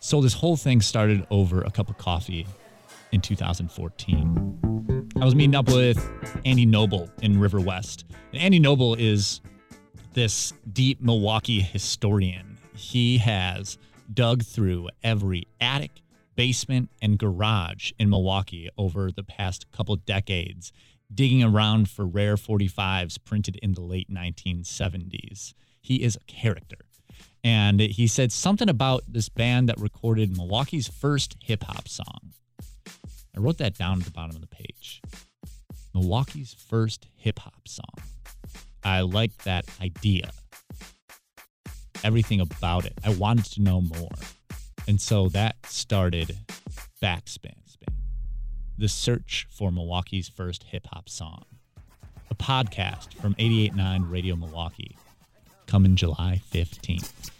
So this whole thing started over a cup of coffee in 2014. I was meeting up with Andy Noble in Riverwest. And Andy Noble is this deep Milwaukee historian. He has dug through every attic, basement, and garage in Milwaukee over the past couple decades, digging around for rare 45s printed in the late 1970s. He is a character. And he said something about this band that recorded Milwaukee's first hip hop song. I wrote that down at the bottom of the page. Milwaukee's first hip hop song. I liked that idea. Everything about it. I wanted to know more. And so that started Backspin Spin, the search for Milwaukee's first hip hop song. A podcast from 889 Radio Milwaukee, coming July 15th.